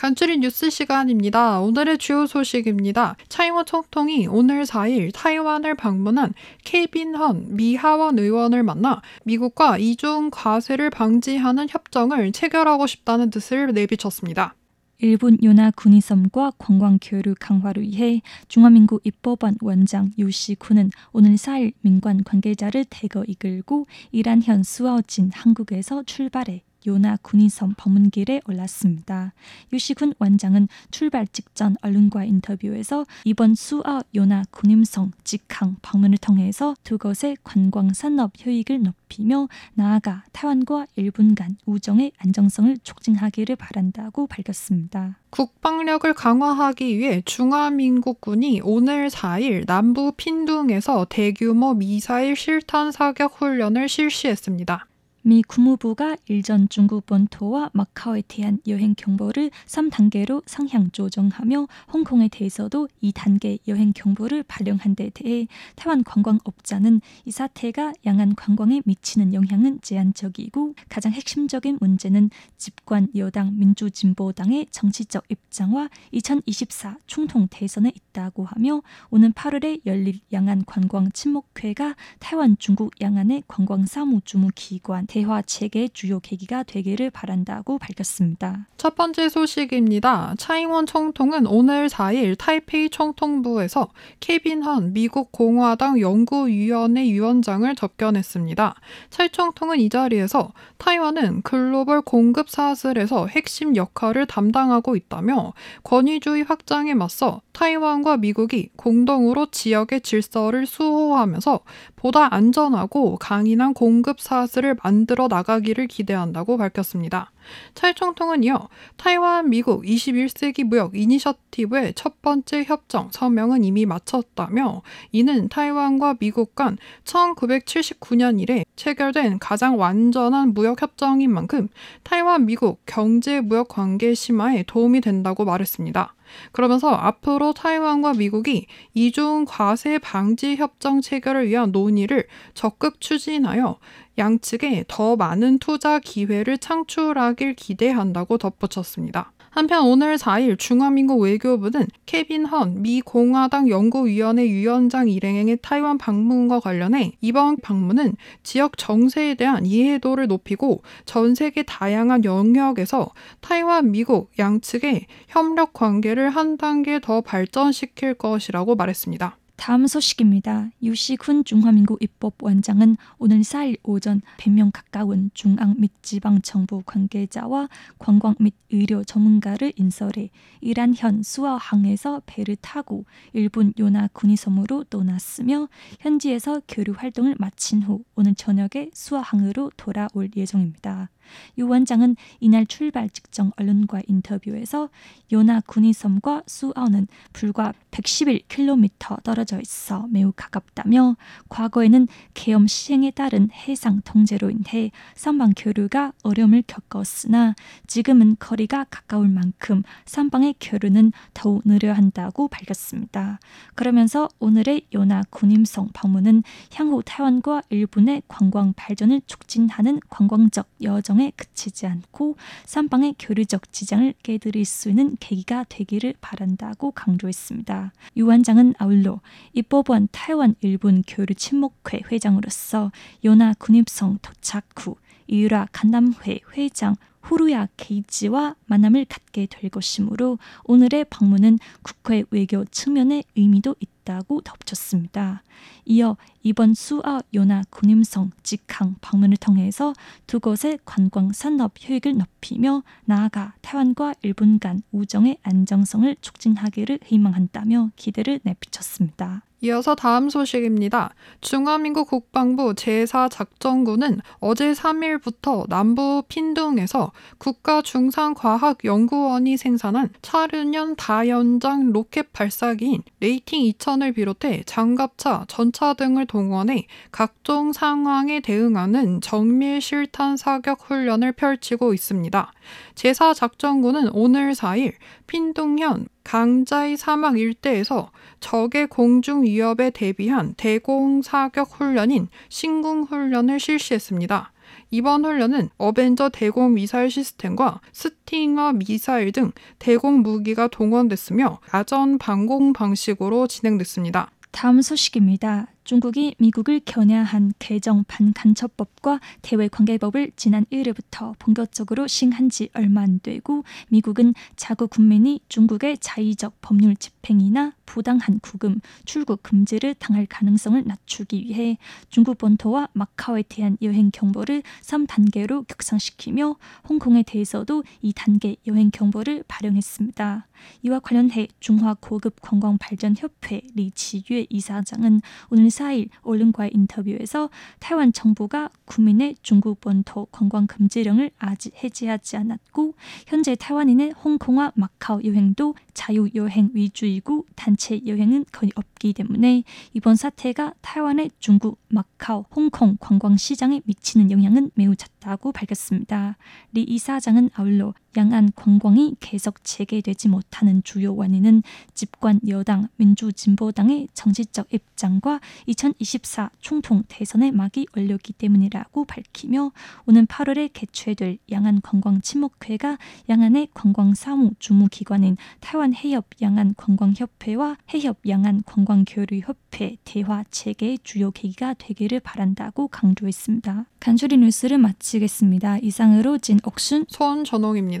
간추린 뉴스 시간입니다. 오늘의 주요 소식입니다. 차이원 총통이 오늘 4일 타이완을 방문한 케빈 헌 미 하원 의원을 만나 미국과 이중 과세를 방지하는 협정을 체결하고 싶다는 뜻을 내비쳤습니다. 일본 요나 군의섬과 관광 교류 강화를 위해 중화민국 입법원 원장 유시쿠는 오늘 4일 민관 관계자를 대거 이끌고 이란 현 수아오진 한국에서 출발해 요나 군인섬 방문길에 올랐습니다. 유시군 원장은 출발 직전 언론과 인터뷰에서 이번 수아 요나 군임성 직항 방문을 통해서 두 곳의 관광 산업 효익을 높이며 나아가 타완과 일본 간 우정의 안정성을 촉진하기를 바란다고 밝혔습니다. 국방력을 강화하기 위해 중화민국군이 오늘 4일 남부 핀둥에서 대규모 미사일 실탄 사격 훈련을 실시했습니다. 미 국무부가 일전 중국 본토와 마카오에 대한 여행 경보를 3단계로 상향 조정하며 홍콩에 대해서도 2단계 여행 경보를 발령한 데 대해 타완 관광업자는 이 사태가 양안 관광에 미치는 영향은 제한적이고 가장 핵심적인 문제는 집권 여당 민주진보당의 정치적 입장과 2024 총통 대선에 있다고 하며 오는 8월에 열릴 양안 관광 친목회가 타이완 중국 양안의 관광 사무 주무 기관 대화 체계 주요 계기가 되기를 바란다고 밝혔습니다. 첫 번째 소식입니다. 차이원 총통은 오늘 4일 타이페이 총통부에서 케빈 헌 미국 공화당 연구위원회 위원장을 접견했습니다. 차 총통은 이 자리에서 타이완은 글로벌 공급 사슬에서 핵심 역할을 담당하고 있다며 권위주의 확장에 맞서 타이완과 미국이 공동으로 지역의 질서를 수호하면서 보다 안전하고 강인한 공급 사슬을 만들 어 나가기를 기대한다고 밝혔습니다. 차이 총통은 이어 타이완 미국 21세기 무역 이니셔티브의 첫 번째 협정 서명은 이미 마쳤다며 이는 타이완과 미국 간 1979년 이래 체결된 가장 완전한 무역 협정인 만큼 타이완 미국 경제 무역 관계 심화에 도움이 된다고 말했습니다. 그러면서 앞으로 타이완과 미국이 이중 과세 방지 협정 체결을 위한 논의를 적극 추진하여 양측에 더 많은 투자 기회를 창출하길 기대한다고 덧붙였습니다. 한편 오늘 4일 중화민국 외교부는 케빈 헌 미 공화당 연구위원회 위원장 일행의 타이완 방문과 관련해 이번 방문은 지역 정세에 대한 이해도를 높이고 전 세계 다양한 영역에서 타이완 미국 양측의 협력 관계를 한 단계 더 발전시킬 것이라고 말했습니다. 다음 소식입니다. 유시군 중화민국 입법원장은 오늘 4일 오전 100명 가까운 중앙 및 지방 정부 관계자와 관광 및 의료 전문가를 인설해 이란현 수아항에서 배를 타고 일본 요나 군의섬으로 떠났으며 현지에서 교류 활동을 마친 후 오늘 저녁에 수아항으로 돌아올 예정입니다. 유 원장은 이날 출발 직전 언론과 인터뷰에서 요나 군의섬과 수아는 불과 111km 떨어져 있어 매우 가깝다며 과거에는 계엄 시행에 따른 해상 통제로 인해 선방 교류가 어려움을 겪었으나 지금은 거리가 가까울 만큼 선방의 교류는 더욱 느려 한다고 밝혔습니다. 그러면서 오늘의 요나 군임성 방문은 향후 타이완과 일본의 관광 발전을 촉진하는 관광적 여정 에 그치지 않고 선방의 교류적 지장을 깨뜨릴 수 있는 계기가 되기를 바란다고 강조했습니다. 유 원장은 아울러 입법원 타이완 일본 교류 친목회 회장으로서 요나 군입성 도착 후 이유라 간담회 회장 후루야 게이지와 만남을 갖게 될 것이므로 오늘의 방문은 국회 외교 측면의 의미도 있다 고 덧붙였습니다. 이어 이번 수아 요나 군임성 직항 방문을 통해서 두 곳의 관광 산업 효익을 높이며 나아가 타이완과 일본 간 우정의 안정성을 촉진하기를 희망한다며 기대를 내비쳤습니다. 이어서 다음 소식입니다. 중화민국 국방부 제4작전군은 어제 3일부터 남부 핑둥에서 국가중산과학연구원이 생산한 차륜형 다연장 로켓 발사기인 레이팅 2000을 비롯해 장갑차, 전차 등을 동원해 각종 상황에 대응하는 정밀 실탄 사격 훈련을 펼치고 있습니다. 제4작전군은 오늘 4일 핀둥현 강자이 사막 일대에서 적의 공중 위협에 대비한 대공 사격 훈련인 신궁 훈련을 실시했습니다. 이번 훈련은 어벤져 대공 미사일 시스템과 스팅어 미사일 등 대공 무기가 동원됐으며 야전 방공 방식으로 진행됐습니다. 다음 소식입니다. 중국이 미국을 겨냥한 개정 반간첩법과 대외관계법을 지난 1일부터 본격적으로 시행한 지 얼마 안 되고 미국은 자국 국민이 중국의 자의적 법률 집행이나 부당한 구금, 출국 금지를 당할 가능성을 낮추기 위해 중국 본토와 마카오에 대한 여행 경보를 3단계로 격상시키며 홍콩에 대해서도 2단계 여행 경보를 발령했습니다. 이와 관련해 중화 고급 관광 발전 협회 리치유의 이사장은 오늘 4일 언론과의 인터뷰에서 타이완 정부가 국민의 중국 본토 관광 금지령을 아직 해제하지 않았고 현재 타이완인의 홍콩과 마카오 여행도 자유 여행 위주이고 단체 여행은 거의 없기 때문에 이번 사태가 타이완의 중국, 마카오, 홍콩 관광 시장에 미치는 영향은 매우 작다고 밝혔습니다. 리 이사장은 아울러 양안 관광이 계속 재개되지 못하는 주요 원인은 집권 여당 민주진보당의 정치적 입장과 2024 총통 대선의 막이 올렸기 때문이라고 밝히며 오는 8월에 개최될 양안 관광 침묵회가 양안의 관광 사무 주무 기관인 타이완 해협 양안 관광협회와 해협 양안 관광 교류 협회 대화 체계의 주요 계기가 되기를 바란다고 강조했습니다. 간추리 뉴스를 마치겠습니다. 이상으로 진옥순 손전홍입니다.